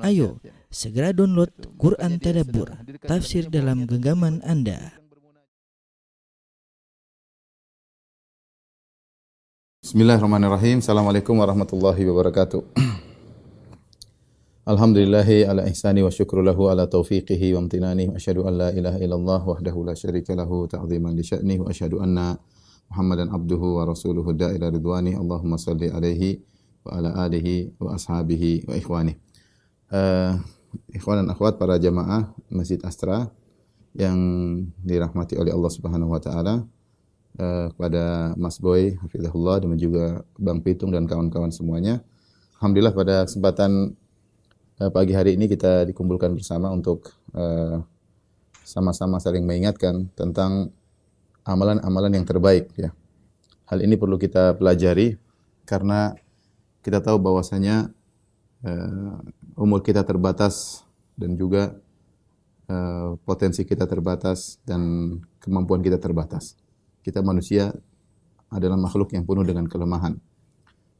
Ayo, segera download Quran Tadabbur, tafsir dalam genggaman Anda. Bismillahirrahmanirrahim. Assalamualaikum warahmatullahi wabarakatuh. Alhamdulillahi ala ihsani wa syukru lahu ala taufiqihi wa amtinani wa asyhadu an la ilaha illallah wahdahu la syarika lahu ta'ziman li sya'ni wa asyhadu anna Muhammadan abduhu wa rasuluhu da'ila ridwani Allahumma salli alaihi wa ala alihi wa ashabihi wa ikhwani. Uh, ikhwan dan akhwat para jamaah Masjid Astra yang dirahmati oleh Allah Subhanahu wa taala uh, kepada Mas Boy hafizahullah dan juga Bang Pitung dan kawan-kawan semuanya. Alhamdulillah pada kesempatan uh, pagi hari ini kita dikumpulkan bersama untuk sama-sama uh, saling mengingatkan tentang amalan-amalan yang terbaik ya. Hal ini perlu kita pelajari karena kita tahu bahwasanya uh, umur kita terbatas dan juga uh, potensi kita terbatas dan kemampuan kita terbatas. Kita manusia adalah makhluk yang penuh dengan kelemahan.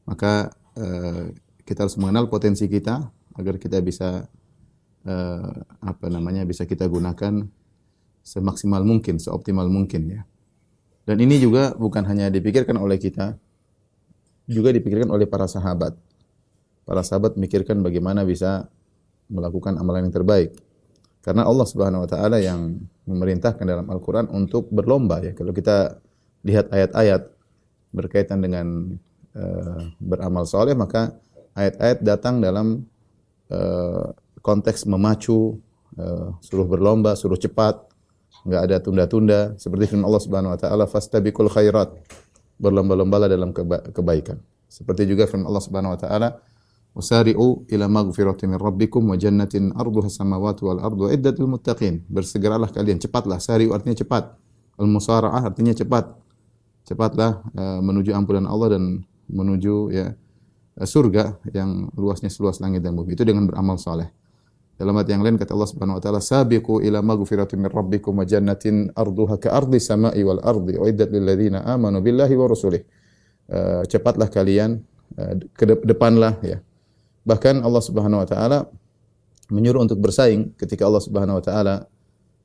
Maka uh, kita harus mengenal potensi kita agar kita bisa uh, apa namanya bisa kita gunakan semaksimal mungkin, seoptimal mungkin ya. Dan ini juga bukan hanya dipikirkan oleh kita, juga dipikirkan oleh para sahabat. Para sahabat mikirkan bagaimana bisa melakukan amalan yang terbaik. Karena Allah Subhanahu wa taala yang memerintahkan dalam Al-Qur'an untuk berlomba ya. Kalau kita lihat ayat-ayat berkaitan dengan uh, beramal soleh maka ayat-ayat datang dalam uh, konteks memacu, uh, suruh berlomba, suruh cepat, enggak ada tunda-tunda seperti firman Allah Subhanahu wa taala fastabiqul khairat berlomba-lombalah dalam keba kebaikan. Seperti juga firman Allah Subhanahu wa taala, "Wasari'u ila maghfiratin min rabbikum wa jannatin arduha samawati wal ardu iddatul muttaqin." Bersegeralah kalian, cepatlah. Sari'u artinya cepat. Al-musara'ah artinya cepat. Cepatlah uh, menuju ampunan Allah dan menuju ya uh, surga yang luasnya seluas langit dan bumi. Itu dengan beramal saleh. Dalam ayat yang lain kata Allah Subhanahu wa taala, "Sabiqu ila maghfiratin min rabbikum wa jannatin arduha ka ardi sama'i wal ardi uiddat lil ladzina amanu billahi wa rasulih." Uh, cepatlah kalian ke depanlah ya. Bahkan Allah Subhanahu wa taala menyuruh untuk bersaing ketika Allah Subhanahu wa taala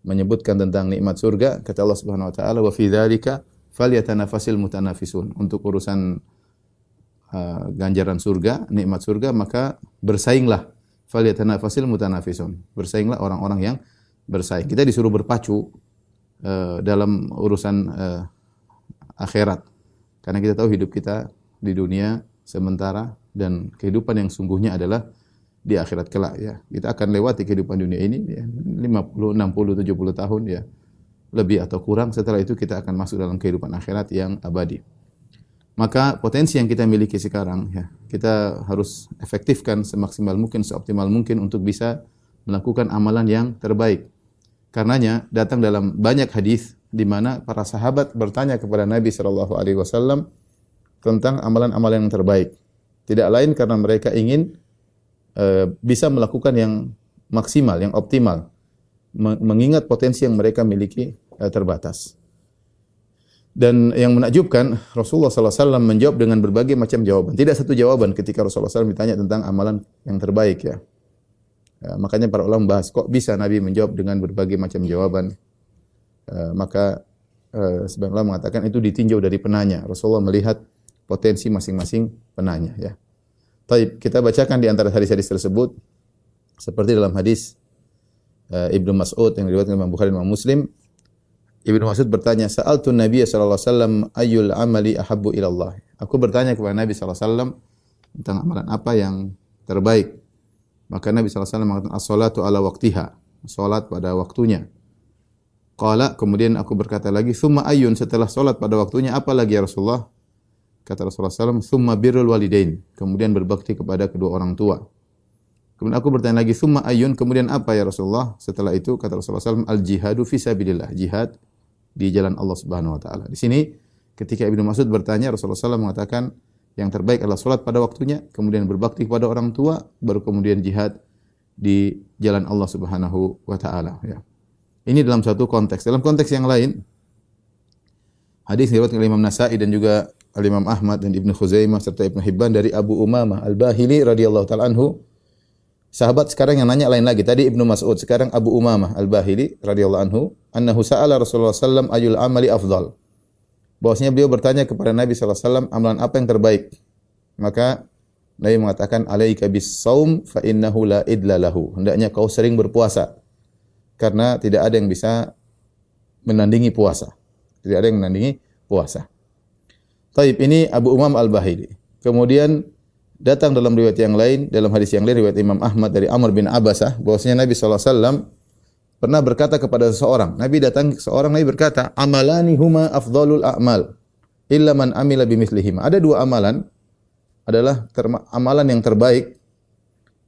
menyebutkan tentang nikmat surga, kata Allah Subhanahu wa taala, "Wa fi dzalika falyatanafasil mutanafisun." Untuk urusan uh, ganjaran surga, nikmat surga, maka bersainglah falyatanafasil mutanafisun. Bersainglah orang-orang yang bersaing. Kita disuruh berpacu uh, dalam urusan uh, akhirat. Karena kita tahu hidup kita di dunia sementara dan kehidupan yang sungguhnya adalah di akhirat kelak ya. Kita akan lewati kehidupan dunia ini ya, 50, 60, 70 tahun ya. Lebih atau kurang setelah itu kita akan masuk dalam kehidupan akhirat yang abadi. Maka potensi yang kita miliki sekarang ya, kita harus efektifkan semaksimal mungkin, seoptimal mungkin untuk bisa melakukan amalan yang terbaik. Karenanya datang dalam banyak hadis di mana para sahabat bertanya kepada Nabi sallallahu alaihi wasallam tentang amalan-amalan yang terbaik. Tidak lain karena mereka ingin uh, bisa melakukan yang maksimal, yang optimal, mengingat potensi yang mereka miliki uh, terbatas. Dan yang menakjubkan, Rasulullah SAW menjawab dengan berbagai macam jawaban. Tidak satu jawaban ketika Rasulullah SAW ditanya tentang amalan yang terbaik ya. ya makanya para ulama membahas, kok bisa Nabi menjawab dengan berbagai macam jawaban. Uh, maka sebagian ulama mengatakan itu ditinjau dari penanya. Rasulullah melihat potensi masing-masing penanya ya. Taib, kita bacakan di antara hadis-hadis tersebut seperti dalam hadis uh, Ibnu Mas'ud yang diriwayatkan Imam Bukhari dan Muslim Ibnu Mas'ud bertanya, "Sa'altu Nabi sallallahu alaihi wasallam ayyul amali ahabbu ila Allah?" Aku bertanya kepada Nabi sallallahu alaihi wasallam tentang amalan apa yang terbaik. Maka Nabi sallallahu alaihi wasallam mengatakan, "As-salatu ala waqtiha." Salat pada waktunya. Qala kemudian aku berkata lagi, "Tsumma ayyun?" Setelah salat pada waktunya apa lagi ya Rasulullah? Kata Rasulullah SAW, "Tsumma birrul walidain." Kemudian berbakti kepada kedua orang tua. Kemudian aku bertanya lagi, "Tsumma ayyun?" Kemudian apa ya Rasulullah? Setelah itu kata Rasulullah SAW, "Al-jihadu fi sabilillah." Jihad di jalan Allah Subhanahu wa taala. Di sini ketika Ibnu Mas'ud bertanya Rasulullah SAW mengatakan yang terbaik adalah salat pada waktunya, kemudian berbakti kepada orang tua, baru kemudian jihad di jalan Allah Subhanahu wa taala ya. Ini dalam satu konteks. Dalam konteks yang lain hadis diriwayatkan oleh Imam Nasa'i dan juga Imam Ahmad dan Ibnu Khuzaimah serta Ibnu Hibban dari Abu Umamah Al-Bahili radhiyallahu taala anhu sahabat sekarang yang nanya lain lagi. Tadi Ibnu Mas'ud, sekarang Abu Umamah Al-Bahili radhiyallahu anhu, annahu sa'ala Rasulullah sallam ayul amali afdal. Bahwasanya beliau bertanya kepada Nabi sallallahu alaihi wasallam, amalan apa yang terbaik? Maka Nabi mengatakan alaika bis saum fa innahu la idla lahu. Hendaknya kau sering berpuasa. Karena tidak ada yang bisa menandingi puasa. Tidak ada yang menandingi puasa. Taib ini Abu Umam Al-Bahili. Kemudian datang dalam riwayat yang lain, dalam hadis yang lain riwayat Imam Ahmad dari Amr bin Abbasah bahwasanya Nabi sallallahu alaihi wasallam pernah berkata kepada seseorang. Nabi datang seorang Nabi berkata, "Amalani huma afdalul a'mal illa man amila bimithlihima." Ada dua amalan adalah amalan yang terbaik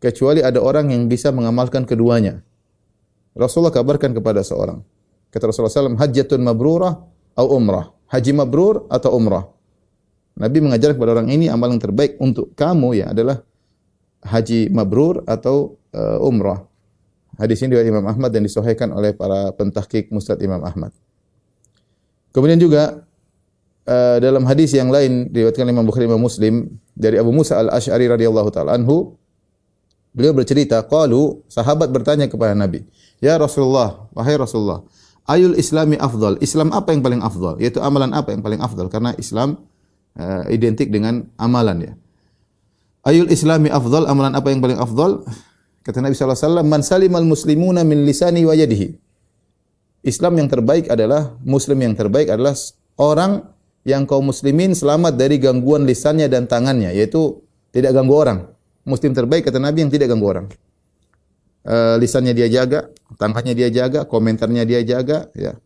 kecuali ada orang yang bisa mengamalkan keduanya. Rasulullah kabarkan kepada seorang. Kata Rasulullah SAW, hajjatun mabrurah atau umrah. Haji mabrur atau umrah. Nabi mengajar kepada orang ini amalan terbaik untuk kamu ya adalah haji mabrur atau uh, umrah. Hadis ini dari Imam Ahmad dan disahihkan oleh para pentahkik Mustad Imam Ahmad. Kemudian juga uh, dalam hadis yang lain diriwayatkan Imam Bukhari Imam Muslim dari Abu Musa Al-Asy'ari radhiyallahu taala anhu beliau bercerita qalu sahabat bertanya kepada Nabi ya Rasulullah wahai Rasulullah ayul islami afdal Islam apa yang paling afdal yaitu amalan apa yang paling afdal karena Islam uh, identik dengan amalan ya. Ayul islami afdal, amalan apa yang paling afdal? Kata Nabi sallallahu alaihi wasallam, "Man salimal muslimuna min lisani wa yadihi." Islam yang terbaik adalah muslim yang terbaik adalah orang yang kaum muslimin selamat dari gangguan lisannya dan tangannya, yaitu tidak ganggu orang. Muslim terbaik kata Nabi yang tidak ganggu orang. Uh, lisannya dia jaga, tangannya dia jaga, komentarnya dia jaga, ya.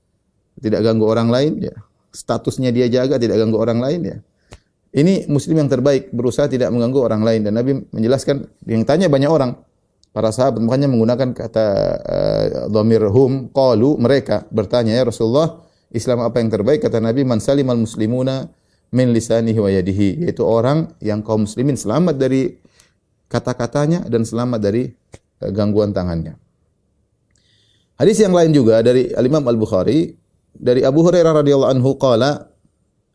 Tidak ganggu orang lain, ya. Statusnya dia jaga, tidak ganggu orang lain, ya. Ini muslim yang terbaik, berusaha tidak mengganggu orang lain dan Nabi menjelaskan yang tanya banyak orang. Para sahabat makanya menggunakan kata uh, hum qalu mereka bertanya ya Rasulullah, Islam apa yang terbaik? Kata Nabi man salimal muslimuna min lisanihi wa yadihi, yaitu orang yang kaum muslimin selamat dari kata-katanya dan selamat dari uh, gangguan tangannya. Hadis yang lain juga dari Al-Imam Al-Bukhari dari Abu Hurairah radhiyallahu anhu qala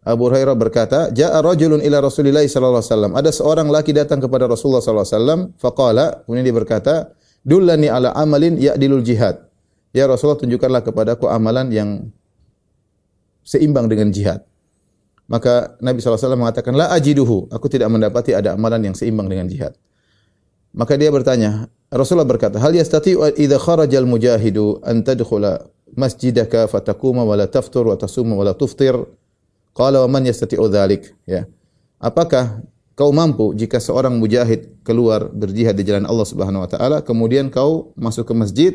Abu Hurairah berkata, "Ja'a rajulun ila Rasulillah sallallahu alaihi wasallam." Ada seorang laki datang kepada Rasulullah sallallahu alaihi wasallam, faqala, kemudian dia berkata, "Dullani ala amalin ya'dilul jihad." Ya Rasulullah, tunjukkanlah kepadaku amalan yang seimbang dengan jihad. Maka Nabi SAW mengatakan, La ajiduhu, aku tidak mendapati ada amalan yang seimbang dengan jihad. Maka dia bertanya, Rasulullah berkata, Hal yastati'u idha kharajal mujahidu an tadkhula masjidaka fatakuma wa taftur wa tasuma wa tuftir Qala wa man yastati'u dzalik? Ya. Apakah kau mampu jika seorang mujahid keluar berjihad di jalan Allah Subhanahu wa taala kemudian kau masuk ke masjid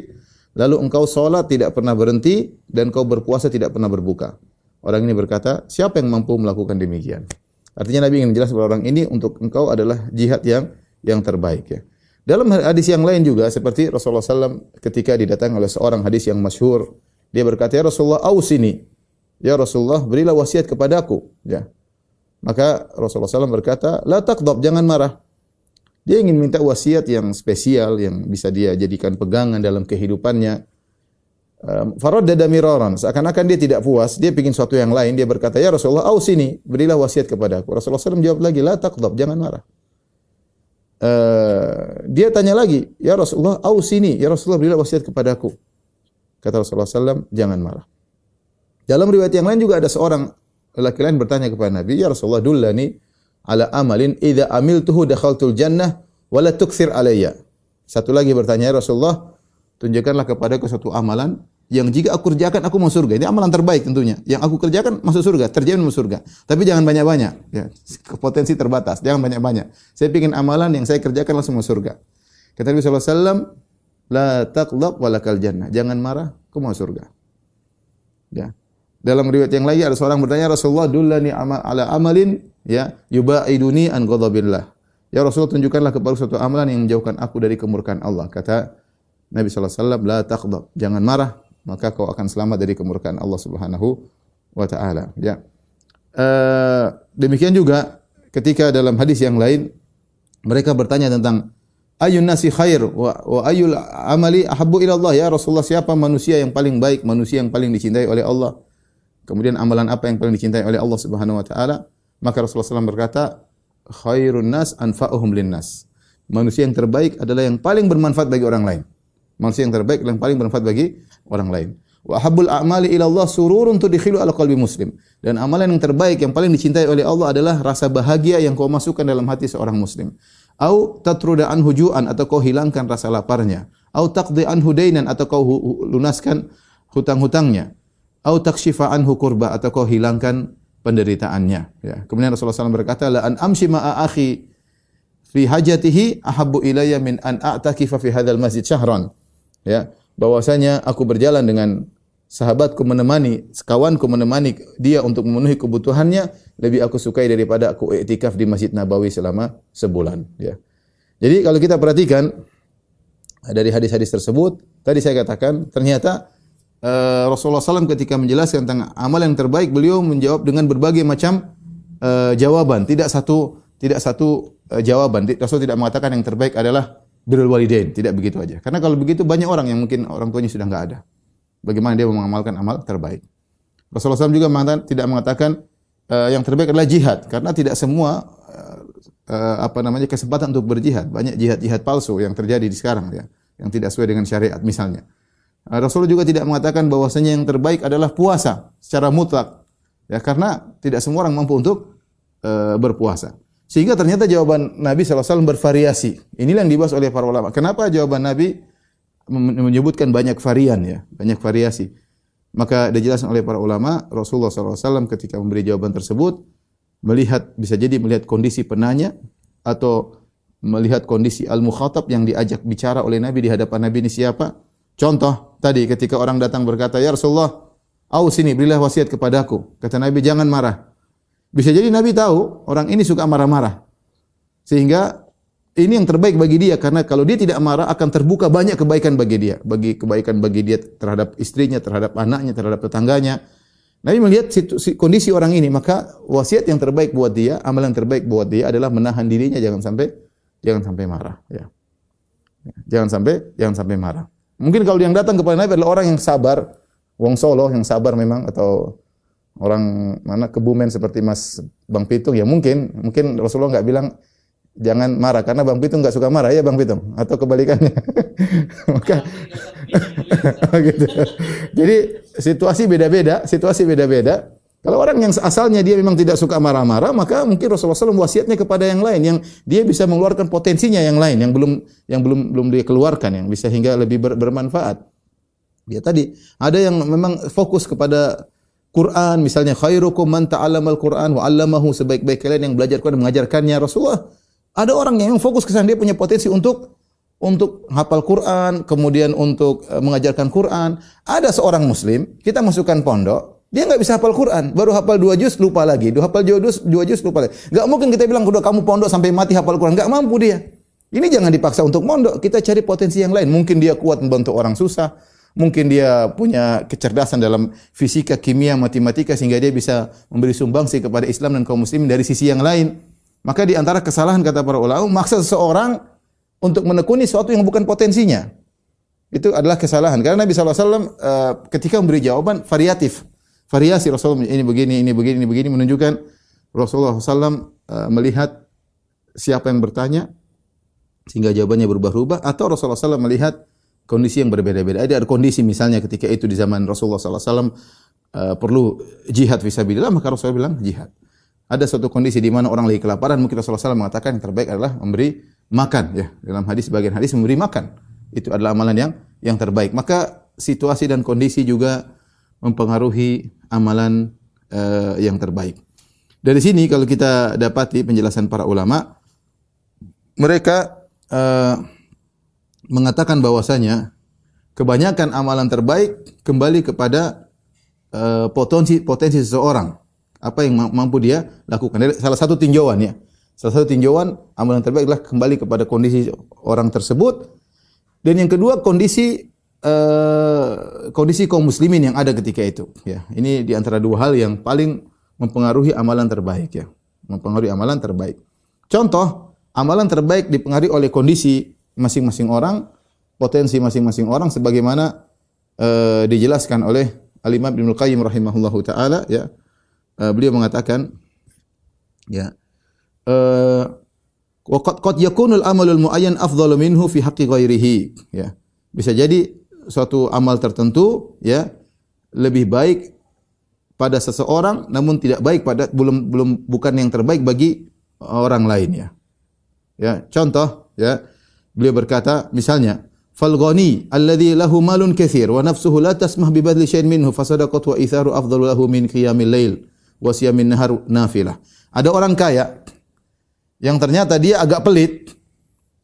lalu engkau salat tidak pernah berhenti dan kau berpuasa tidak pernah berbuka. Orang ini berkata, siapa yang mampu melakukan demikian? Artinya Nabi ingin menjelaskan kepada orang ini untuk engkau adalah jihad yang yang terbaik ya. Dalam hadis yang lain juga seperti Rasulullah SAW ketika didatangi oleh seorang hadis yang masyhur, dia berkata, "Ya Rasulullah, ausini." Ya Rasulullah, berilah wasiat kepadaku. Ya. Maka Rasulullah SAW berkata, La takdob, jangan marah. Dia ingin minta wasiat yang spesial, yang bisa dia jadikan pegangan dalam kehidupannya. Farad dada miraran. Seakan-akan dia tidak puas, dia ingin sesuatu yang lain. Dia berkata, Ya Rasulullah, au sini, berilah wasiat kepadaku. Rasulullah SAW jawab lagi, La takdob, jangan marah. Uh, dia tanya lagi, Ya Rasulullah, au sini, Ya Rasulullah, berilah wasiat kepadaku. Kata Rasulullah SAW, jangan marah. Dalam riwayat yang lain juga ada seorang lelaki lain bertanya kepada Nabi, "Ya Rasulullah, dullani ala amalin idza amiltuhu dakhaltul jannah wa la tukthir alayya." Satu lagi bertanya, "Ya Rasulullah, tunjukkanlah kepadaku satu amalan yang jika aku kerjakan aku masuk surga. Ini amalan terbaik tentunya. Yang aku kerjakan masuk surga, terjamin masuk surga. Tapi jangan banyak-banyak, ya. Potensi terbatas, jangan banyak-banyak. Saya ingin amalan yang saya kerjakan langsung masuk surga. Kata Nabi sallallahu alaihi wasallam, "La taqlaq walakal jannah." Jangan marah, kau masuk surga. Ya. Dalam riwayat yang lain ada seorang bertanya Rasulullah dullani ala amalin ya yubaiduni an ghadabillah. Ya Rasulullah tunjukkanlah kepada suatu amalan yang menjauhkan aku dari kemurkaan Allah. Kata Nabi sallallahu alaihi wasallam la taqdab. Jangan marah maka kau akan selamat dari kemurkaan Allah Subhanahu wa taala ya. Uh, demikian juga ketika dalam hadis yang lain mereka bertanya tentang ayun nasi khair wa, wa ayul amali ahabbu ila Allah ya Rasulullah siapa manusia yang paling baik manusia yang paling dicintai oleh Allah Kemudian amalan apa yang paling dicintai oleh Allah Subhanahu wa taala? Maka Rasulullah SAW berkata, khairun nas anfa'uhum linnas. manusia yang terbaik adalah yang paling bermanfaat bagi orang lain. Manusia yang terbaik adalah yang paling bermanfaat bagi orang lain. Wa habbul a'mali ila Allah sururun tudkhilu ala qalbi muslim. Dan amalan yang terbaik yang paling dicintai oleh Allah adalah rasa bahagia yang kau masukkan dalam hati seorang muslim. Au tatruda anhu ju'an atau kau hilangkan rasa laparnya. Au taqdi anhu dainan atau kau lunaskan hutang-hutangnya. Au takshifa anhu kurba atau kau hilangkan penderitaannya. Ya. Kemudian Rasulullah SAW berkata, La an amshi ma'a akhi fi hajatihi ahabbu ilayya min an a'takifa fi hadzal masjid syahran. Ya bahwasanya aku berjalan dengan sahabatku menemani, sekawanku menemani dia untuk memenuhi kebutuhannya, lebih aku sukai daripada aku iktikaf di Masjid Nabawi selama sebulan. Ya. Jadi kalau kita perhatikan dari hadis-hadis tersebut, tadi saya katakan ternyata uh, Rasulullah SAW ketika menjelaskan tentang amal yang terbaik, beliau menjawab dengan berbagai macam uh, jawaban, tidak satu tidak satu uh, jawaban. Rasul tidak mengatakan yang terbaik adalah birrul walidain, tidak begitu aja. Karena kalau begitu banyak orang yang mungkin orang tuanya sudah enggak ada. Bagaimana dia mengamalkan amal terbaik? Rasulullah SAW juga mengatakan, tidak mengatakan uh, yang terbaik adalah jihad karena tidak semua uh, uh, apa namanya kesempatan untuk berjihad. Banyak jihad-jihad palsu yang terjadi di sekarang ya, yang tidak sesuai dengan syariat misalnya. Uh, Rasulullah juga tidak mengatakan bahwasanya yang terbaik adalah puasa secara mutlak. Ya, karena tidak semua orang mampu untuk uh, berpuasa. Sehingga ternyata jawaban Nabi SAW bervariasi. Inilah yang dibahas oleh para ulama. Kenapa jawaban Nabi menyebutkan banyak varian ya, banyak variasi. Maka dijelaskan oleh para ulama, Rasulullah SAW ketika memberi jawaban tersebut, melihat bisa jadi melihat kondisi penanya atau melihat kondisi al-mukhatab yang diajak bicara oleh Nabi di hadapan Nabi ini siapa. Contoh tadi ketika orang datang berkata, "Ya Rasulullah, au sini berilah wasiat kepadaku." Kata Nabi, "Jangan marah." Bisa jadi Nabi tahu orang ini suka marah-marah. Sehingga ini yang terbaik bagi dia karena kalau dia tidak marah akan terbuka banyak kebaikan bagi dia, bagi kebaikan bagi dia terhadap istrinya, terhadap anaknya, terhadap tetangganya. Nabi melihat kondisi orang ini, maka wasiat yang terbaik buat dia, amalan yang terbaik buat dia adalah menahan dirinya jangan sampai jangan sampai marah, ya. Jangan sampai jangan sampai marah. Mungkin kalau yang datang kepada Nabi adalah orang yang sabar, wong Solo yang sabar memang atau orang mana kebumen seperti Mas Bang Pitung ya mungkin. Mungkin Rasulullah nggak bilang jangan marah karena Bang Pitung nggak suka marah ya Bang Pitung? Atau kebalikannya? Maka gitu. Jadi situasi beda-beda situasi beda-beda kalau orang yang asalnya dia memang tidak suka marah-marah maka mungkin Rasulullah SAW wasiatnya kepada yang lain yang dia bisa mengeluarkan potensinya yang lain yang belum yang belum belum dia keluarkan yang bisa hingga lebih ber, bermanfaat dia tadi ada yang memang fokus kepada Quran misalnya khairukum man ta'allamal Quran wa 'allamahu sebaik-baik kalian yang belajar Quran mengajarkannya Rasulullah. Ada orang yang fokus ke sana dia punya potensi untuk untuk hafal Quran, kemudian untuk uh, mengajarkan Quran. Ada seorang muslim, kita masukkan pondok, dia nggak bisa hafal Quran, baru hafal dua juz lupa lagi, dua hafal dua juz, dua juz lupa lagi. Gak mungkin kita bilang udah kamu pondok sampai mati hafal Quran, nggak mampu dia. Ini jangan dipaksa untuk pondok, kita cari potensi yang lain. Mungkin dia kuat membantu orang susah, Mungkin dia punya kecerdasan dalam fisika, kimia, matematika sehingga dia bisa memberi sumbangsi kepada Islam dan kaum muslimin dari sisi yang lain. Maka di antara kesalahan kata para ulama, maksa seseorang untuk menekuni sesuatu yang bukan potensinya. Itu adalah kesalahan. Karena Nabi SAW uh, eh, ketika memberi jawaban variatif. Variasi Rasulullah ini begini, ini begini, ini begini menunjukkan Rasulullah SAW eh, melihat siapa yang bertanya sehingga jawabannya berubah-ubah atau Rasulullah SAW melihat kondisi yang berbeda-beda. Ada kondisi misalnya ketika itu di zaman Rasulullah SAW eh, perlu jihad visabilillah maka Rasulullah bilang jihad. Ada suatu kondisi di mana orang lagi kelaparan mungkin Rasulullah SAW mengatakan yang terbaik adalah memberi makan ya. Dalam hadis bagian hadis memberi makan. Itu adalah amalan yang yang terbaik. Maka situasi dan kondisi juga mempengaruhi amalan uh, yang terbaik. Dari sini kalau kita dapati penjelasan para ulama mereka uh, mengatakan bahwasanya kebanyakan amalan terbaik kembali kepada uh, potensi potensi seseorang. Apa yang mampu dia lakukan. Salah satu tinjauan ya. Salah satu tinjauan amalan terbaik adalah kembali kepada kondisi orang tersebut. Dan yang kedua kondisi uh, kondisi kaum muslimin yang ada ketika itu. Ya, ini di antara dua hal yang paling mempengaruhi amalan terbaik ya. Mempengaruhi amalan terbaik. Contoh, amalan terbaik dipengaruhi oleh kondisi masing-masing orang, potensi masing-masing orang sebagaimana uh, dijelaskan oleh Al-Imam Ibnu Qayyim taala ya. Uh, beliau mengatakan ya uh, Wa yakunul amalul muayyan afdhalu minhu fi haqqi ghairihi, ya. Bisa jadi suatu amal tertentu ya lebih baik pada seseorang namun tidak baik pada belum belum bukan yang terbaik bagi orang lain ya. Ya, contoh ya. Beliau berkata misalnya fal ghani alladhi lahu malun katsir wa nafsuhu la tasmah bi badli syai'in minhu fa sadaqatu wa itharu afdalu lahu min qiyamil lail wa siyamin nahar nafilah. Ada orang kaya yang ternyata dia agak pelit,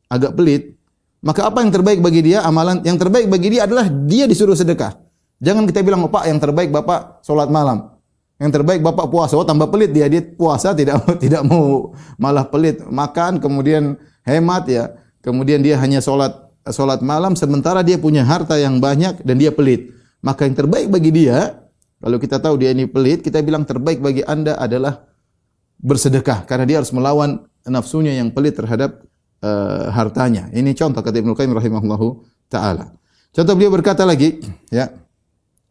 agak pelit, maka apa yang terbaik bagi dia? Amalan yang terbaik bagi dia adalah dia disuruh sedekah. Jangan kita bilang, oh, Pak, yang terbaik Bapak sholat malam. Yang terbaik Bapak puasa. Oh, tambah pelit dia. Dia puasa tidak tidak mau malah pelit. Makan, kemudian hemat ya. Kemudian dia hanya sholat sholat malam sementara dia punya harta yang banyak dan dia pelit. Maka yang terbaik bagi dia, kalau kita tahu dia ini pelit, kita bilang terbaik bagi Anda adalah bersedekah karena dia harus melawan nafsunya yang pelit terhadap uh, hartanya. Ini contoh kata Ibnu Qayyim rahimahullahu taala. Contoh beliau berkata lagi, ya.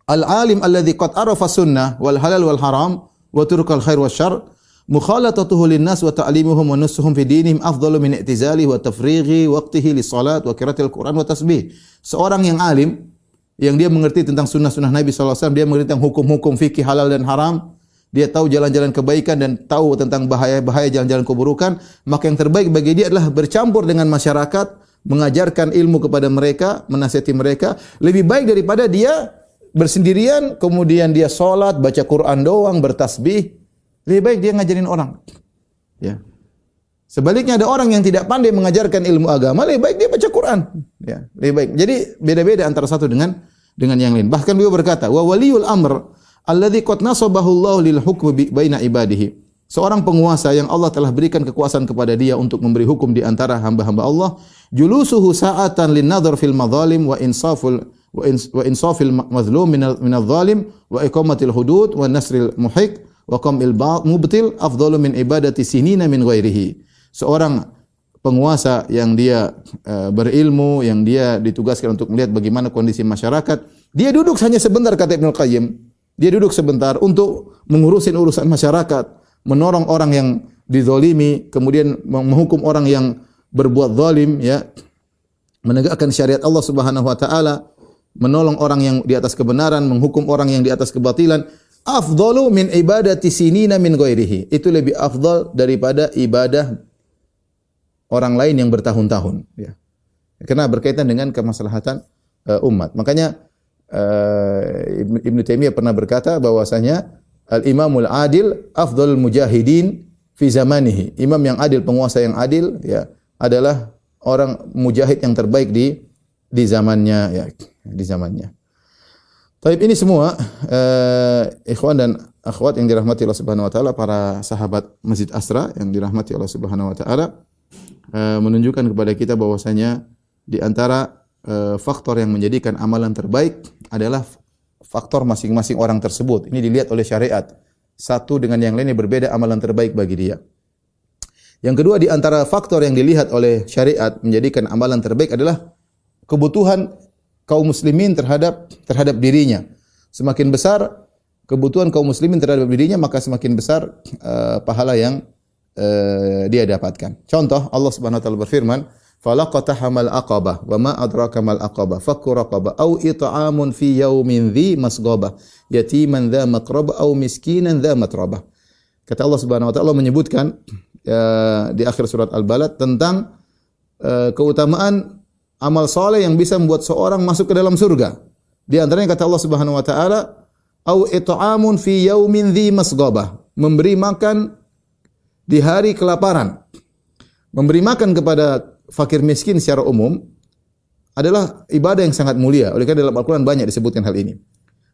Al-alim alladhi qad arafa sunnah wal halal wal haram wa turkal khair wa syarr mukhalatatuhu linnas wa ta'limuhum wa nusuhum fi dinihim afdalu min i'tizali wa tafrighi waqtihi li salat wa qiraatil Quran wa tasbih. Seorang yang alim yang dia mengerti tentang sunnah-sunnah Nabi SAW, dia mengerti tentang hukum-hukum fikih halal dan haram, dia tahu jalan-jalan kebaikan dan tahu tentang bahaya-bahaya jalan-jalan keburukan, maka yang terbaik bagi dia adalah bercampur dengan masyarakat, mengajarkan ilmu kepada mereka, menasihati mereka, lebih baik daripada dia bersendirian, kemudian dia sholat, baca Quran doang, bertasbih, lebih baik dia ngajarin orang. Ya. Sebaliknya ada orang yang tidak pandai mengajarkan ilmu agama, lebih baik dia baca Quran. Ya, lebih baik. Jadi beda-beda antara satu dengan dengan yang lain. Bahkan beliau berkata, "Wa amr alladzi qad nasabahu Allah lil hukmi baina ibadihi." Seorang penguasa yang Allah telah berikan kekuasaan kepada dia untuk memberi hukum di antara hamba-hamba Allah, julusuhu sa'atan lin nadhar fil madzalim wa insaful wa insafil mazlum min al-zalim wa iqamatil hudud wa nasril muhiq wa qamil mubtil afdalu min ibadati sinina min ghairihi. Seorang penguasa yang dia uh, berilmu, yang dia ditugaskan untuk melihat bagaimana kondisi masyarakat, dia duduk hanya sebentar kata Ibnu Qayyim. Dia duduk sebentar untuk mengurusin urusan masyarakat, menolong orang yang dizolimi, kemudian menghukum orang yang berbuat zalim ya, menegakkan syariat Allah Subhanahu wa taala, menolong orang yang di atas kebenaran, menghukum orang yang di atas kebatilan afdalu min ibadati sinina min ghairihi. Itu lebih afdal daripada ibadah orang lain yang bertahun-tahun. Ya. Karena berkaitan dengan kemaslahatan uh, umat. Makanya uh, Ibn Taimiyah pernah berkata bahwasanya al-imamul adil afdal mujahidin fi zamanihi. Imam yang adil, penguasa yang adil ya adalah orang mujahid yang terbaik di di zamannya ya, di zamannya. Taib ini semua uh, ikhwan dan akhwat yang dirahmati Allah Subhanahu wa taala, para sahabat Masjid Asra yang dirahmati Allah Subhanahu wa taala uh, menunjukkan kepada kita bahwasanya di antara faktor yang menjadikan amalan terbaik adalah faktor masing-masing orang tersebut. Ini dilihat oleh syariat. Satu dengan yang lainnya berbeda amalan terbaik bagi dia. Yang kedua di antara faktor yang dilihat oleh syariat menjadikan amalan terbaik adalah kebutuhan kaum muslimin terhadap terhadap dirinya. Semakin besar kebutuhan kaum muslimin terhadap dirinya, maka semakin besar uh, pahala yang uh, dia dapatkan. Contoh Allah Subhanahu wa taala berfirman, "Falaqatahamal aqabah wa ma adraka mal aqabah fakku raqabah aw it'amun fi yaumin dhi masghabah yatiman dha maqrabah aw miskinan dha matrabah." Kata Allah Subhanahu wa taala menyebutkan uh, di akhir surat Al-Balad tentang uh, keutamaan amal soleh yang bisa membuat seorang masuk ke dalam surga. Di antaranya kata Allah Subhanahu wa taala, "Au it'amun fi yaumin dhi masghabah." Memberi makan di hari kelaparan. Memberi makan kepada fakir miskin secara umum adalah ibadah yang sangat mulia. Oleh karena dalam Al-Qur'an banyak disebutkan hal ini.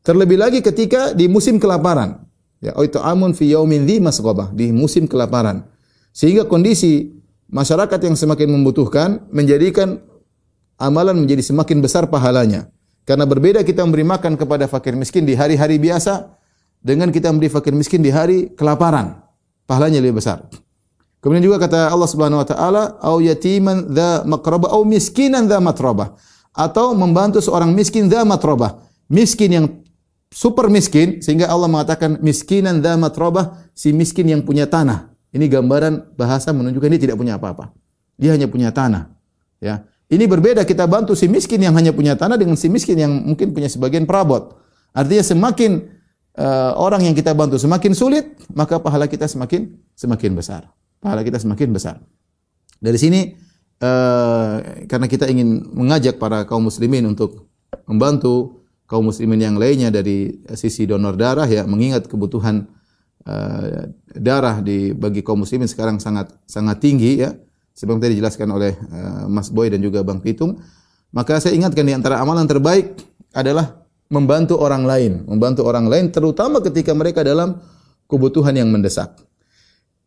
Terlebih lagi ketika di musim kelaparan. Ya, au it'amun fi yaumin dhi masghabah, di musim kelaparan. Sehingga kondisi masyarakat yang semakin membutuhkan menjadikan amalan menjadi semakin besar pahalanya. Karena berbeda kita memberi makan kepada fakir miskin di hari-hari biasa dengan kita memberi fakir miskin di hari kelaparan. Pahalanya lebih besar. Kemudian juga kata Allah Subhanahu wa taala, "Au yatiman dza maqrabah au miskinan dza matrabah." Atau membantu seorang miskin dza matrabah. Miskin yang super miskin sehingga Allah mengatakan miskinan dza matrabah, si miskin yang punya tanah. Ini gambaran bahasa menunjukkan dia tidak punya apa-apa. dia hanya punya tanah. Ya. Ini berbeda kita bantu si miskin yang hanya punya tanah dengan si miskin yang mungkin punya sebagian perabot. Artinya semakin uh, orang yang kita bantu semakin sulit, maka pahala kita semakin semakin besar. Pahala kita semakin besar. Dari sini uh, karena kita ingin mengajak para kaum muslimin untuk membantu kaum muslimin yang lainnya dari sisi donor darah ya mengingat kebutuhan uh, darah di bagi kaum muslimin sekarang sangat sangat tinggi ya sebagaimana tadi dijelaskan oleh uh, Mas Boy dan juga Bang Pitung, maka saya ingatkan di antara amalan terbaik adalah membantu orang lain, membantu orang lain terutama ketika mereka dalam kebutuhan yang mendesak.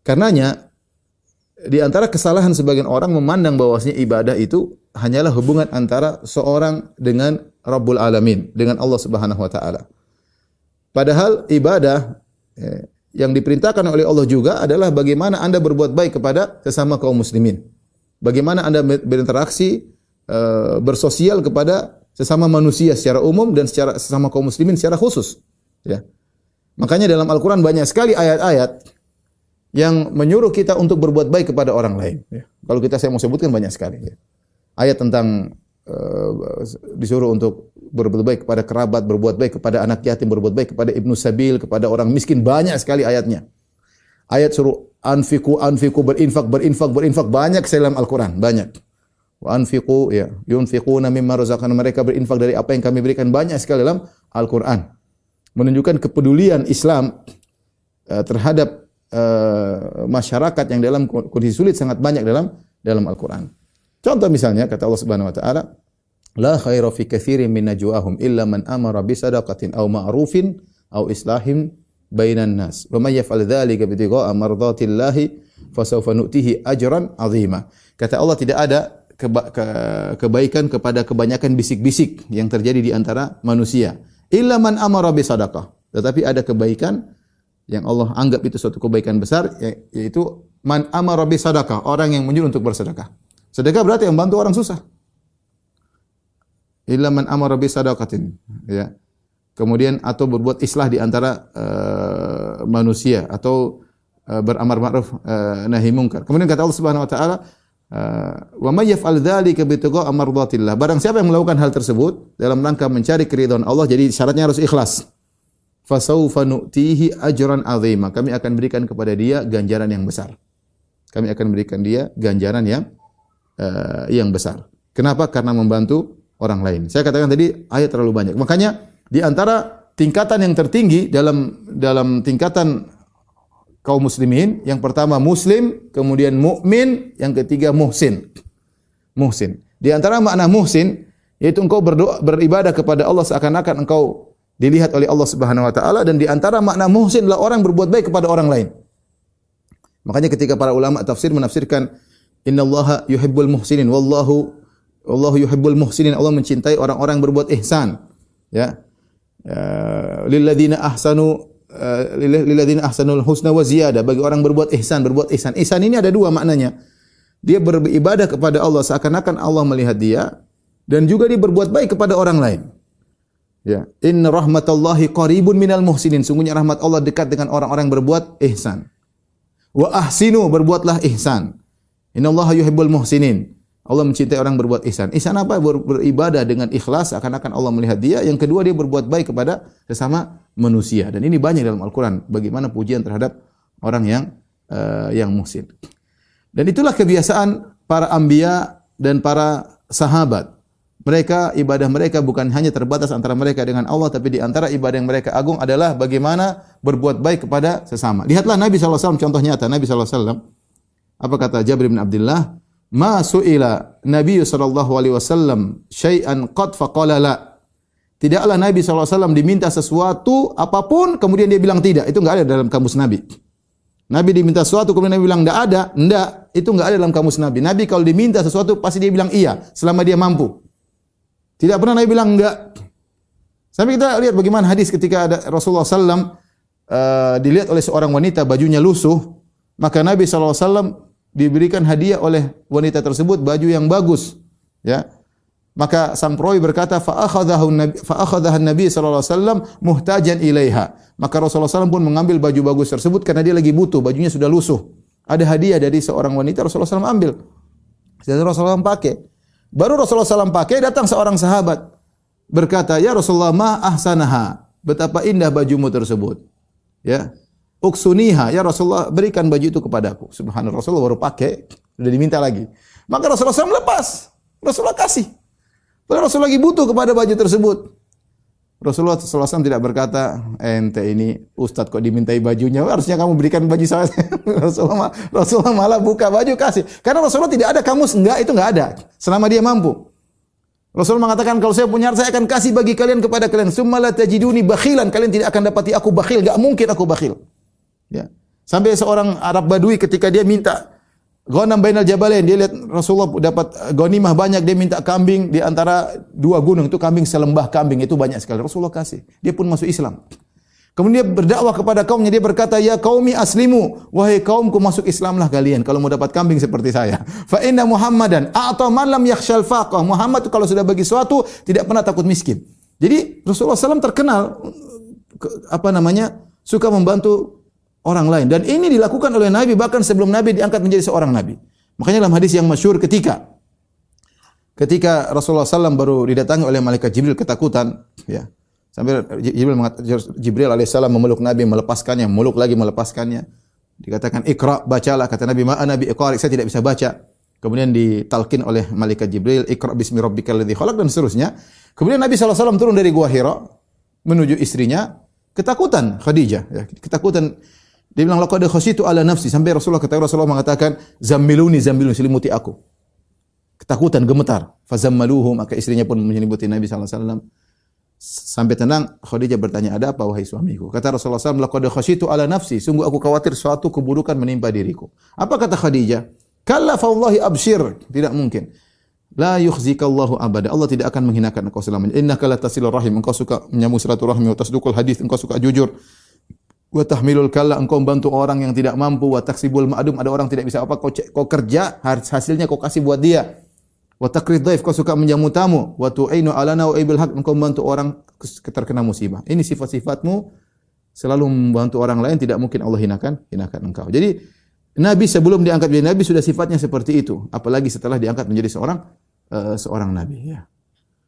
Karenanya di antara kesalahan sebagian orang memandang bahwasanya ibadah itu hanyalah hubungan antara seorang dengan Rabbul Alamin, dengan Allah Subhanahu wa taala. Padahal ibadah eh, yang diperintahkan oleh Allah juga adalah bagaimana Anda berbuat baik kepada sesama kaum muslimin. Bagaimana Anda berinteraksi uh, bersosial kepada sesama manusia secara umum dan secara sesama kaum muslimin secara khusus, ya. Makanya dalam Al-Qur'an banyak sekali ayat-ayat yang menyuruh kita untuk berbuat baik kepada orang lain, ya. Kalau kita saya mau sebutkan banyak sekali, ya. Ayat tentang uh, disuruh untuk berbuat baik kepada kerabat, berbuat baik kepada anak yatim, berbuat baik kepada ibnu sabil, kepada orang miskin banyak sekali ayatnya. Ayat suruh anfiku anfiku berinfak berinfak berinfak banyak dalam Al-Qur'an, banyak. Wa anfiku ya, yunfiquna mimma razaqana mereka berinfak dari apa yang kami berikan banyak sekali dalam Al-Qur'an. Menunjukkan kepedulian Islam uh, terhadap uh, masyarakat yang dalam kondisi sulit sangat banyak dalam dalam Al-Qur'an. Contoh misalnya kata Allah Subhanahu wa taala, La khaira fi katsirin min najwahum illa man amara bi sadaqatin aw ma'rufin aw islahin bainan nas. Wa may yaf'al dzalika bitigha'a mardatillahi fasawfa nu'tihi ajran 'azima. Kata Allah tidak ada keba ke kebaikan kepada kebanyakan bisik-bisik yang terjadi di antara manusia. Illa man amara bi sadaqah. Tetapi ada kebaikan yang Allah anggap itu suatu kebaikan besar yaitu man amara bi sadaqah, orang yang menyuruh untuk bersedekah. Sedekah berarti yang membantu orang susah. Illa man amara bi sadaqatin ya. Kemudian atau berbuat islah di antara uh, manusia atau uh, beramar ma'ruf uh, nahi munkar kemudian kata Allah Subhanahu wa taala wa may yaf'al dzalika bitigha mardatillah. Barang siapa yang melakukan hal tersebut dalam rangka mencari keridhaan Allah jadi syaratnya harus ikhlas fasaufa nu'tihi ajran azima kami akan berikan kepada dia ganjaran yang besar kami akan berikan dia ganjaran yang uh, yang besar kenapa karena membantu orang lain. Saya katakan tadi ayat terlalu banyak. Makanya di antara tingkatan yang tertinggi dalam dalam tingkatan kaum muslimin, yang pertama muslim, kemudian mukmin, yang ketiga muhsin. Muhsin. Di antara makna muhsin yaitu engkau berdoa beribadah kepada Allah seakan-akan engkau dilihat oleh Allah Subhanahu wa taala dan di antara makna muhsin adalah orang berbuat baik kepada orang lain. Makanya ketika para ulama tafsir menafsirkan innallaha yuhibbul muhsinin wallahu Allah yuhibbul muhsinin. Allah mencintai orang-orang berbuat ihsan. Ya. Uh, lilladzina ahsanu uh, lilladzina ahsanul husna wa ziyadah. Bagi orang berbuat ihsan, berbuat ihsan. Ihsan ini ada dua maknanya. Dia beribadah kepada Allah seakan-akan Allah melihat dia dan juga dia berbuat baik kepada orang lain. Ya, inna rahmatallahi qaribun minal muhsinin. Sungguhnya rahmat Allah dekat dengan orang-orang yang berbuat ihsan. Wa ahsinu berbuatlah ihsan. Innallaha yuhibbul muhsinin. Allah mencintai orang berbuat ihsan. Ihsan apa? Ber, beribadah dengan ikhlas akan-akan Allah melihat dia. Yang kedua dia berbuat baik kepada sesama manusia. Dan ini banyak dalam Al-Qur'an bagaimana pujian terhadap orang yang uh, yang muhsin. Dan itulah kebiasaan para anbiya dan para sahabat. Mereka ibadah mereka bukan hanya terbatas antara mereka dengan Allah tapi di antara ibadah yang mereka agung adalah bagaimana berbuat baik kepada sesama. Lihatlah Nabi SAW contoh nyata Nabi SAW. Apa kata Jabir bin Abdullah? ma su'ila Nabi sallallahu alaihi wasallam syai'an qad faqala la. Tidaklah Nabi SAW diminta sesuatu apa pun kemudian dia bilang tidak. Itu enggak ada dalam kamus Nabi. Nabi diminta sesuatu kemudian Nabi bilang enggak ada. Enggak, itu enggak ada dalam kamus Nabi. Nabi kalau diminta sesuatu pasti dia bilang iya selama dia mampu. Tidak pernah Nabi bilang enggak. Sampai kita lihat bagaimana hadis ketika ada Rasulullah SAW uh, dilihat oleh seorang wanita bajunya lusuh, maka Nabi SAW diberikan hadiah oleh wanita tersebut baju yang bagus ya maka sang perawi berkata fa akhadhahu nabi fa nabi sallallahu alaihi wasallam muhtajan ilaiha maka Rasulullah SAW pun mengambil baju bagus tersebut karena dia lagi butuh bajunya sudah lusuh ada hadiah dari seorang wanita Rasulullah SAW ambil Dan Rasulullah SAW pakai. Baru Rasulullah SAW pakai, datang seorang sahabat. Berkata, Ya Rasulullah, ma ahsanaha. Betapa indah bajumu tersebut. Ya. Uksuniha. Ya Rasulullah, berikan baju itu kepadaku. Subhanallah, Rasulullah baru pakai. Sudah diminta lagi. Maka Rasulullah SAW lepas. Rasulullah kasih. Padahal Rasulullah lagi butuh kepada baju tersebut. Rasulullah SAW tidak berkata, ente ini ustadz kok dimintai bajunya, harusnya kamu berikan baju saya. Rasulullah, Rasulullah malah buka baju kasih. Karena Rasulullah tidak ada kamus, enggak, itu enggak ada. Selama dia mampu. Rasulullah mengatakan, kalau saya punya saya akan kasih bagi kalian kepada kalian. Summa tajiduni bakhilan. Kalian tidak akan dapati aku bakhil. Enggak mungkin aku bakhil. Ya. Sampai seorang Arab Badui ketika dia minta Ghanam bainal jabalain dia lihat Rasulullah dapat ghanimah banyak dia minta kambing di antara dua gunung itu kambing selembah kambing itu banyak sekali. Rasulullah kasih. Dia pun masuk Islam. Kemudian dia berdakwah kepada kaumnya dia berkata ya qaumi aslimu wahai kaumku masuk Islamlah kalian kalau mau dapat kambing seperti saya. Fa inna Muhammadan a'ta man lam faqah Muhammad itu kalau sudah bagi sesuatu tidak pernah takut miskin. Jadi Rasulullah SAW terkenal apa namanya suka membantu orang lain. Dan ini dilakukan oleh Nabi bahkan sebelum Nabi diangkat menjadi seorang Nabi. Makanya dalam hadis yang masyhur ketika ketika Rasulullah SAW baru didatangi oleh malaikat Jibril ketakutan, ya. Sampai Jibril Jibril alaihissalam memeluk Nabi, melepaskannya, memeluk lagi melepaskannya. Dikatakan ikra, bacalah kata Nabi, "Ma Nabi iqari, saya tidak bisa baca." Kemudian ditalkin oleh malaikat Jibril, "Iqra bismi rabbikal ladzi khalaq" dan seterusnya. Kemudian Nabi SAW turun dari gua Hira menuju istrinya, ketakutan Khadijah, ya, ketakutan dia bilang laqad khasyitu ala nafsi sampai Rasulullah kata Rasulullah mengatakan zammiluni zammiluni selimuti aku. Ketakutan gemetar. Fazammaluhu maka istrinya pun menyelimuti Nabi sallallahu alaihi wasallam. Sampai tenang Khadijah bertanya ada apa wahai suamiku? Kata Rasulullah SAW laqad khasyitu ala nafsi sungguh aku khawatir suatu keburukan menimpa diriku. Apa kata Khadijah? Kalla fa wallahi abshir. Tidak mungkin. La yukhzikallahu abada. Allah tidak akan menghinakan engkau selamanya. Innaka la tasilur rahim. Engkau suka menyambung silaturahmi wa tasduqul hadis. Engkau suka jujur wa tahmilul kalla engkau membantu orang yang tidak mampu. Wa taksibul ma'dum ada orang tidak bisa apa kau, kau kerja hasilnya kau kasih buat dia. Wa takrid dhaif kau suka menjamu tamu. Wa tu'inu alana wa ibil haq engkau membantu orang terkena musibah. Ini sifat-sifatmu selalu membantu orang lain tidak mungkin Allah hinakan hinakan engkau. Jadi Nabi sebelum diangkat menjadi nabi sudah sifatnya seperti itu. Apalagi setelah diangkat menjadi seorang uh, seorang nabi ya.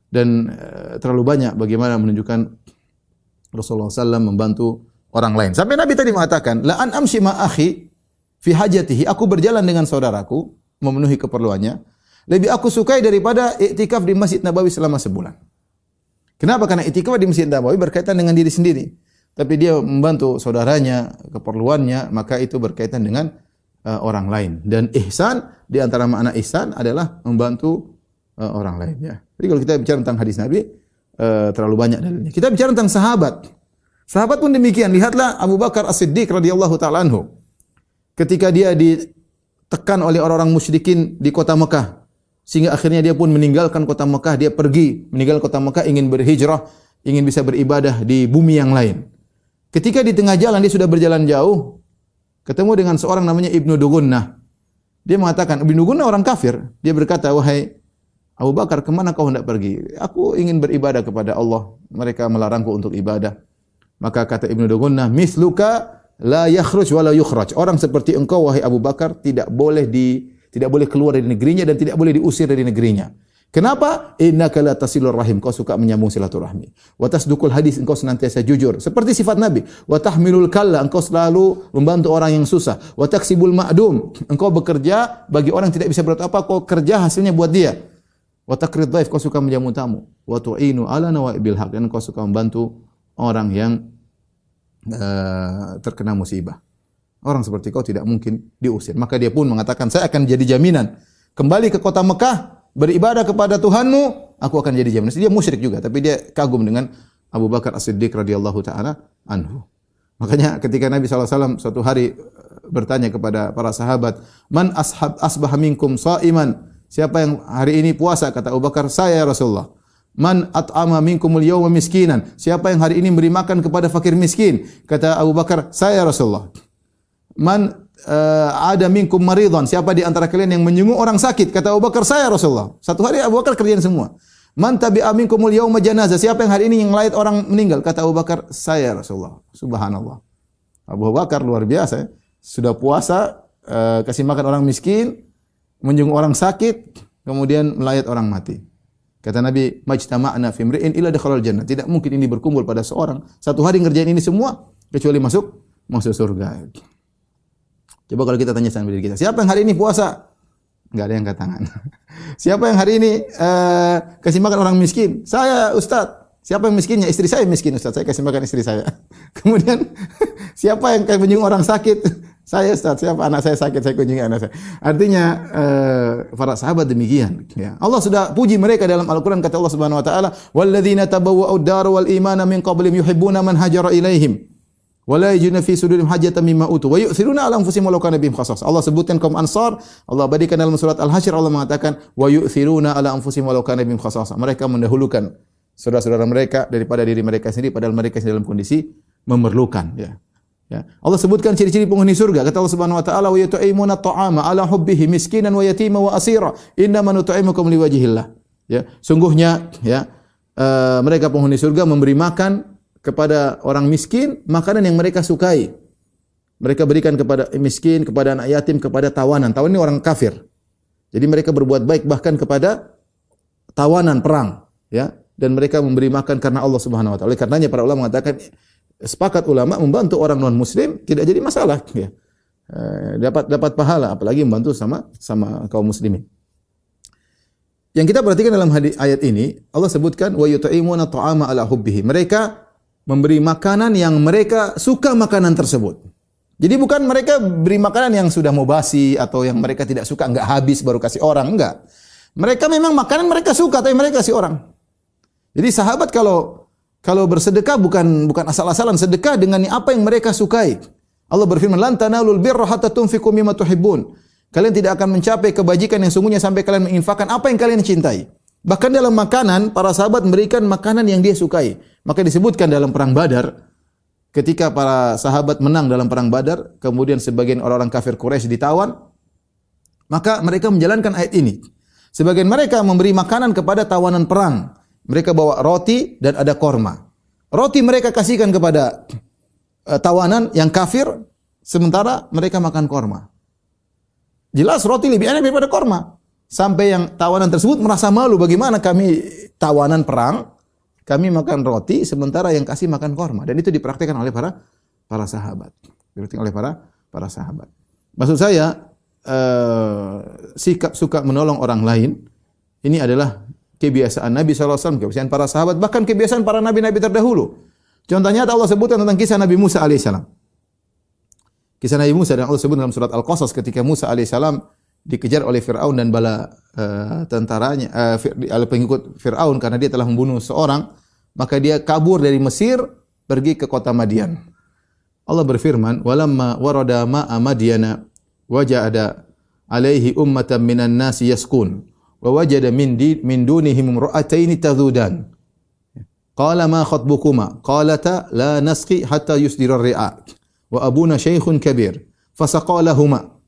Dan uh, terlalu banyak bagaimana menunjukkan Rasulullah SAW membantu orang lain. Sampai Nabi tadi mengatakan, "La an amshi ma akhi fi hajatihi." Aku berjalan dengan saudaraku memenuhi keperluannya. Lebih aku sukai daripada iktikaf di Masjid Nabawi selama sebulan. Kenapa? Karena iktikaf di Masjid Nabawi berkaitan dengan diri sendiri. Tapi dia membantu saudaranya, keperluannya, maka itu berkaitan dengan uh, orang lain. Dan ihsan, di antara makna ihsan adalah membantu uh, orang lain. Ya. Jadi kalau kita bicara tentang hadis Nabi, uh, terlalu banyak dalilnya. Kita bicara tentang sahabat. Sahabat pun demikian. Lihatlah Abu Bakar As-Siddiq radhiyallahu taala anhu. Ketika dia ditekan oleh orang-orang musyrikin di kota Mekah sehingga akhirnya dia pun meninggalkan kota Mekah, dia pergi meninggalkan kota Mekah ingin berhijrah, ingin bisa beribadah di bumi yang lain. Ketika di tengah jalan dia sudah berjalan jauh, ketemu dengan seorang namanya Ibnu Dugunnah. Dia mengatakan, Ibnu Dugunnah orang kafir. Dia berkata, wahai Abu Bakar, ke mana kau hendak pergi? Aku ingin beribadah kepada Allah. Mereka melarangku untuk ibadah. Maka kata Ibnu Dugunnah, "Misluka la yakhruj wa la yukhraj." Orang seperti engkau wahai Abu Bakar tidak boleh di tidak boleh keluar dari negerinya dan tidak boleh diusir dari negerinya. Kenapa? Innaka la tasilur rahim. Kau suka menyambung silaturahmi. Wa tasdukul hadis. Engkau senantiasa jujur. Seperti sifat Nabi. Wa tahmilul kalla. Engkau selalu membantu orang yang susah. Wa taksibul ma'dum. Engkau bekerja bagi orang yang tidak bisa berbuat apa. Kau kerja hasilnya buat dia. Wa takrid dhaif. Kau suka menjamu tamu. Wa tu'inu ala nawaibil haq. Dan kau suka membantu orang yang uh, terkena musibah. Orang seperti kau tidak mungkin diusir. Maka dia pun mengatakan, saya akan jadi jaminan. Kembali ke kota Mekah, beribadah kepada Tuhanmu, aku akan jadi jaminan. Dia musyrik juga, tapi dia kagum dengan Abu Bakar As-Siddiq radhiyallahu taala anhu. Makanya ketika Nabi SAW suatu hari eh, bertanya kepada para sahabat, "Man ashab asbah minkum shaiman?" Siapa yang hari ini puasa? Kata Abu Bakar, "Saya ya Rasulullah." Man at'ama minkumul yawma miskinan. Siapa yang hari ini beri makan kepada fakir miskin? Kata Abu Bakar, saya Rasulullah. Man uh, ada minkum maridhan. Siapa di antara kalian yang menyungguh orang sakit? Kata Abu Bakar, saya Rasulullah. Satu hari Abu Bakar kerjain semua. Man tabi'a minkumul yawma janazah. Siapa yang hari ini yang lain orang meninggal? Kata Abu Bakar, saya Rasulullah. Subhanallah. Abu Bakar luar biasa. Ya. Sudah puasa, uh, kasih makan orang miskin, menjenguk orang sakit, kemudian melayat orang mati. Kata Nabi, "Majtama'na fi imri'in illa dakhalal jannah." Tidak mungkin ini berkumpul pada seorang satu hari ngerjain ini semua kecuali masuk masuk surga. Coba kalau kita tanya sama diri kita, siapa yang hari ini puasa? Enggak ada yang angkat tangan. siapa yang hari ini uh, kasih makan orang miskin? Saya, Ustaz. Siapa yang miskinnya? Istri saya miskin, Ustaz. Saya kasih makan istri saya. Kemudian siapa yang kayak orang sakit? Saya Ustaz. Siapa anak saya sakit? Saya kunjungi anak saya. Artinya uh, para sahabat demikian. Ya. Allah sudah puji mereka dalam Al-Quran kata Allah Subhanahu Wa Taala, "Walladzina tabawwa'ud dar wal imana min qablihim yuhibbuna man hajara ilaihim." wala yajiduna fi sudurihim hajatan mimma utu wa yu'thiruna ala anfusihim walau kana. Allah sebutkan kaum Ansar, Allah abadikan dalam surat Al-Hasyr Allah mengatakan wa yu'thiruna ala anfusihim walau kana bihim. Mereka mendahulukan saudara-saudara mereka daripada diri mereka sendiri padahal mereka dalam kondisi memerlukan ya. Ya. Allah sebutkan ciri-ciri penghuni surga. Kata Allah Subhanahu wa taala, "Wa yut'imuna ta'ama ala hubbihi miskinan wa yatima wa asira. Innama nut'imukum liwajhillah." Ya, sungguhnya ya uh, mereka penghuni surga memberi makan kepada orang miskin makanan yang mereka sukai. Mereka berikan kepada miskin, kepada anak yatim, kepada tawanan. Tawanan ini orang kafir. Jadi mereka berbuat baik bahkan kepada tawanan perang, ya. Dan mereka memberi makan karena Allah Subhanahu wa taala. Oleh karenanya para ulama mengatakan sepakat ulama membantu orang non muslim tidak jadi masalah, ya. Eh, dapat dapat pahala apalagi membantu sama sama kaum muslimin. Yang kita perhatikan dalam hadis ayat ini, Allah sebutkan wa yut'imuna ta'ama ala hubbihi. Mereka memberi makanan yang mereka suka makanan tersebut. Jadi bukan mereka beri makanan yang sudah mau basi atau yang mereka tidak suka enggak habis baru kasih orang, enggak. Mereka memang makanan mereka suka tapi mereka kasih orang. Jadi sahabat kalau kalau bersedekah bukan bukan asal-asalan sedekah dengan apa yang mereka sukai. Allah berfirman, "Lan tanalul birra hatta tunfiqu mimma tuhibbun." Kalian tidak akan mencapai kebajikan yang sungguhnya sampai kalian menginfakkan apa yang kalian cintai. Bahkan dalam makanan, para sahabat memberikan makanan yang dia sukai. Maka disebutkan dalam perang Badar, ketika para sahabat menang dalam perang Badar, kemudian sebagian orang-orang kafir Quraisy ditawan, maka mereka menjalankan ayat ini. Sebagian mereka memberi makanan kepada tawanan perang. Mereka bawa roti dan ada korma. Roti mereka kasihkan kepada uh, tawanan yang kafir, sementara mereka makan korma. Jelas roti lebih enak daripada korma. Sampai yang tawanan tersebut merasa malu bagaimana kami tawanan perang, kami makan roti sementara yang kasih makan korma dan itu dipraktikkan oleh para para sahabat. Dipraktikkan oleh para para sahabat. Maksud saya uh, sikap suka menolong orang lain ini adalah kebiasaan Nabi SAW, kebiasaan para sahabat, bahkan kebiasaan para nabi-nabi terdahulu. Contohnya Allah sebutkan tentang kisah Nabi Musa alaihissalam. Kisah Nabi Musa dan Allah sebut dalam surat Al-Qasas ketika Musa alaihissalam dikejar oleh Firaun dan bala uh, tentaranya uh, pengikut Firaun karena dia telah membunuh seorang maka dia kabur dari Mesir pergi ke kota Madian. Allah berfirman, "Walamma warada ma'a Madyana waja'ada alaihi ummatan minan nasi yaskun wa wajada min di, min dunihim imra'ataini tadhudan." Qala ma khatbukuma? Qalata la nasqi hatta yusdira ar-ri'a wa abuna shaykhun kabir. Fasaqalahuma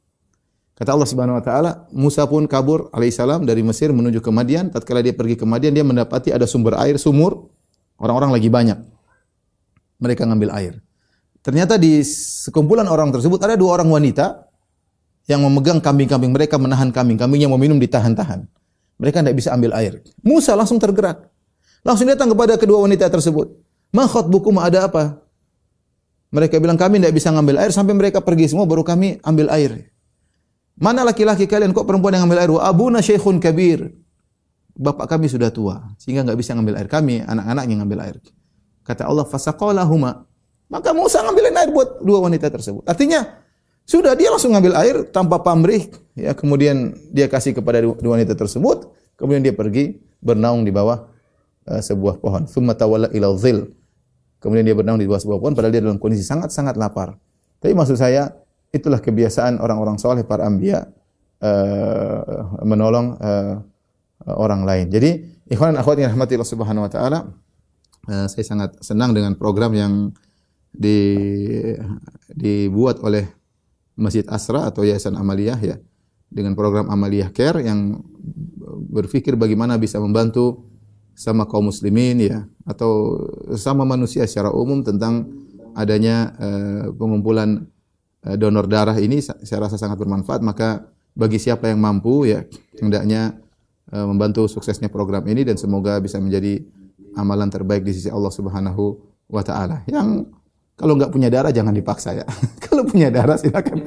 Kata Allah Subhanahu wa taala, Musa pun kabur alaihissalam dari Mesir menuju ke Madian. Tatkala dia pergi ke Madian, dia mendapati ada sumber air, sumur. Orang-orang lagi banyak. Mereka ngambil air. Ternyata di sekumpulan orang tersebut ada dua orang wanita yang memegang kambing-kambing mereka, menahan kambing-kambingnya mau minum ditahan-tahan. Mereka tidak bisa ambil air. Musa langsung tergerak. Langsung datang kepada kedua wanita tersebut. Ma buku ada apa? Mereka bilang kami tidak bisa ngambil air sampai mereka pergi semua baru kami ambil air. Mana laki-laki kalian kok perempuan yang ngambil air? Abuna syekhun kabir. Bapak kami sudah tua sehingga enggak bisa ngambil air. Kami anak-anak yang ngambil air. Kata Allah fasaqalahuma. Maka Musa ngambilin air buat dua wanita tersebut. Artinya sudah dia langsung ngambil air tanpa pamrih ya. Kemudian dia kasih kepada wanita tersebut. Kemudian dia pergi bernaung di bawah uh, sebuah pohon. Thumma tawalla ila dhil. Kemudian dia bernaung di bawah sebuah pohon padahal dia dalam kondisi sangat-sangat lapar. Tapi maksud saya itulah kebiasaan orang-orang soleh para ambia uh, menolong uh, orang lain. Jadi ikhwan akhwat yang rahmati Allah Subhanahu wa taala, uh, saya sangat senang dengan program yang di, dibuat oleh Masjid Asra atau Yayasan Amaliyah ya. Dengan program Amaliyah Care yang berpikir bagaimana bisa membantu sama kaum muslimin ya. Atau sama manusia secara umum tentang adanya uh, pengumpulan Eh, donor darah ini saya rasa sangat bermanfaat. Maka bagi siapa yang mampu ya hendaknya uh, membantu suksesnya program ini dan semoga bisa menjadi amalan terbaik di sisi Allah Subhanahu wa taala. Yang kalau nggak punya darah jangan dipaksa ya. kalau punya darah silakan.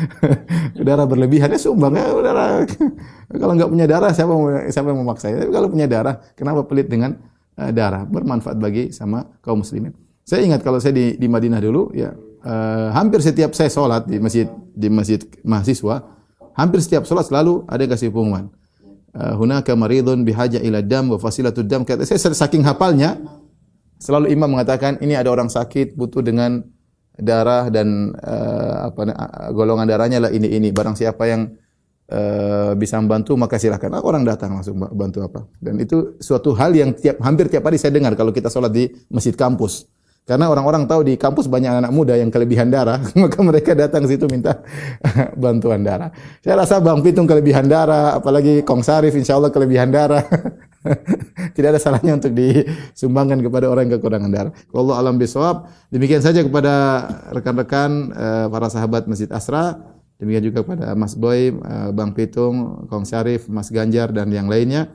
darah berlebihan ya sumbang ya darah. kalau nggak punya darah siapa mau siapa yang memaksa ya. Tapi kalau punya darah kenapa pelit dengan uh, darah? Bermanfaat bagi sama kaum muslimin. Saya ingat kalau saya di, di Madinah dulu ya uh, hampir setiap saya sholat di masjid di masjid mahasiswa hampir setiap sholat selalu ada kasih pengumuman. Uh, hunaka maridun bihaja ila dam wa fasilatud dam. Kata saya saking hafalnya Selalu imam mengatakan ini ada orang sakit butuh dengan darah dan uh, apa golongan darahnya lah ini ini. Barang siapa yang uh, bisa membantu maka silakan. Orang datang langsung bantu apa. Dan itu suatu hal yang tiap hampir tiap hari saya dengar kalau kita sholat di masjid kampus. Karena orang-orang tahu di kampus banyak anak muda yang kelebihan darah, maka mereka datang ke situ minta bantuan darah. Saya rasa Bang Pitung kelebihan darah, apalagi Kong Sarif insya Allah kelebihan darah. Tidak ada salahnya untuk disumbangkan kepada orang yang kekurangan darah. Allah alam bisawab. Demikian saja kepada rekan-rekan uh, para sahabat Masjid Asra. Demikian juga kepada Mas Boy, uh, Bang Pitung, Kong Syarif, Mas Ganjar dan yang lainnya.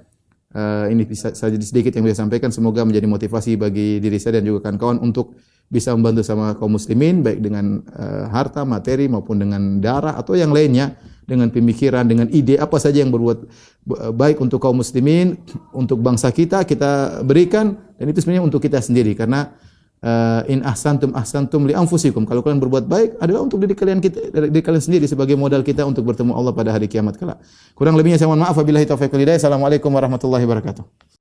Uh, ini bisa saja sedikit yang saya sampaikan. Semoga menjadi motivasi bagi diri saya dan juga kawan-kawan untuk bisa membantu sama kaum muslimin baik dengan uh, harta, materi maupun dengan darah atau yang lainnya dengan pemikiran, dengan ide apa saja yang berbuat baik untuk kaum muslimin, untuk bangsa kita kita berikan dan itu sebenarnya untuk kita sendiri karena uh, in ahsantum ahsantum li anfusikum. Kalau kalian berbuat baik adalah untuk diri kalian kita diri kalian sendiri sebagai modal kita untuk bertemu Allah pada hari kiamat kelak. Kurang lebihnya saya mohon maaf wabillahi taufiq walhidayah. Assalamualaikum warahmatullahi wabarakatuh.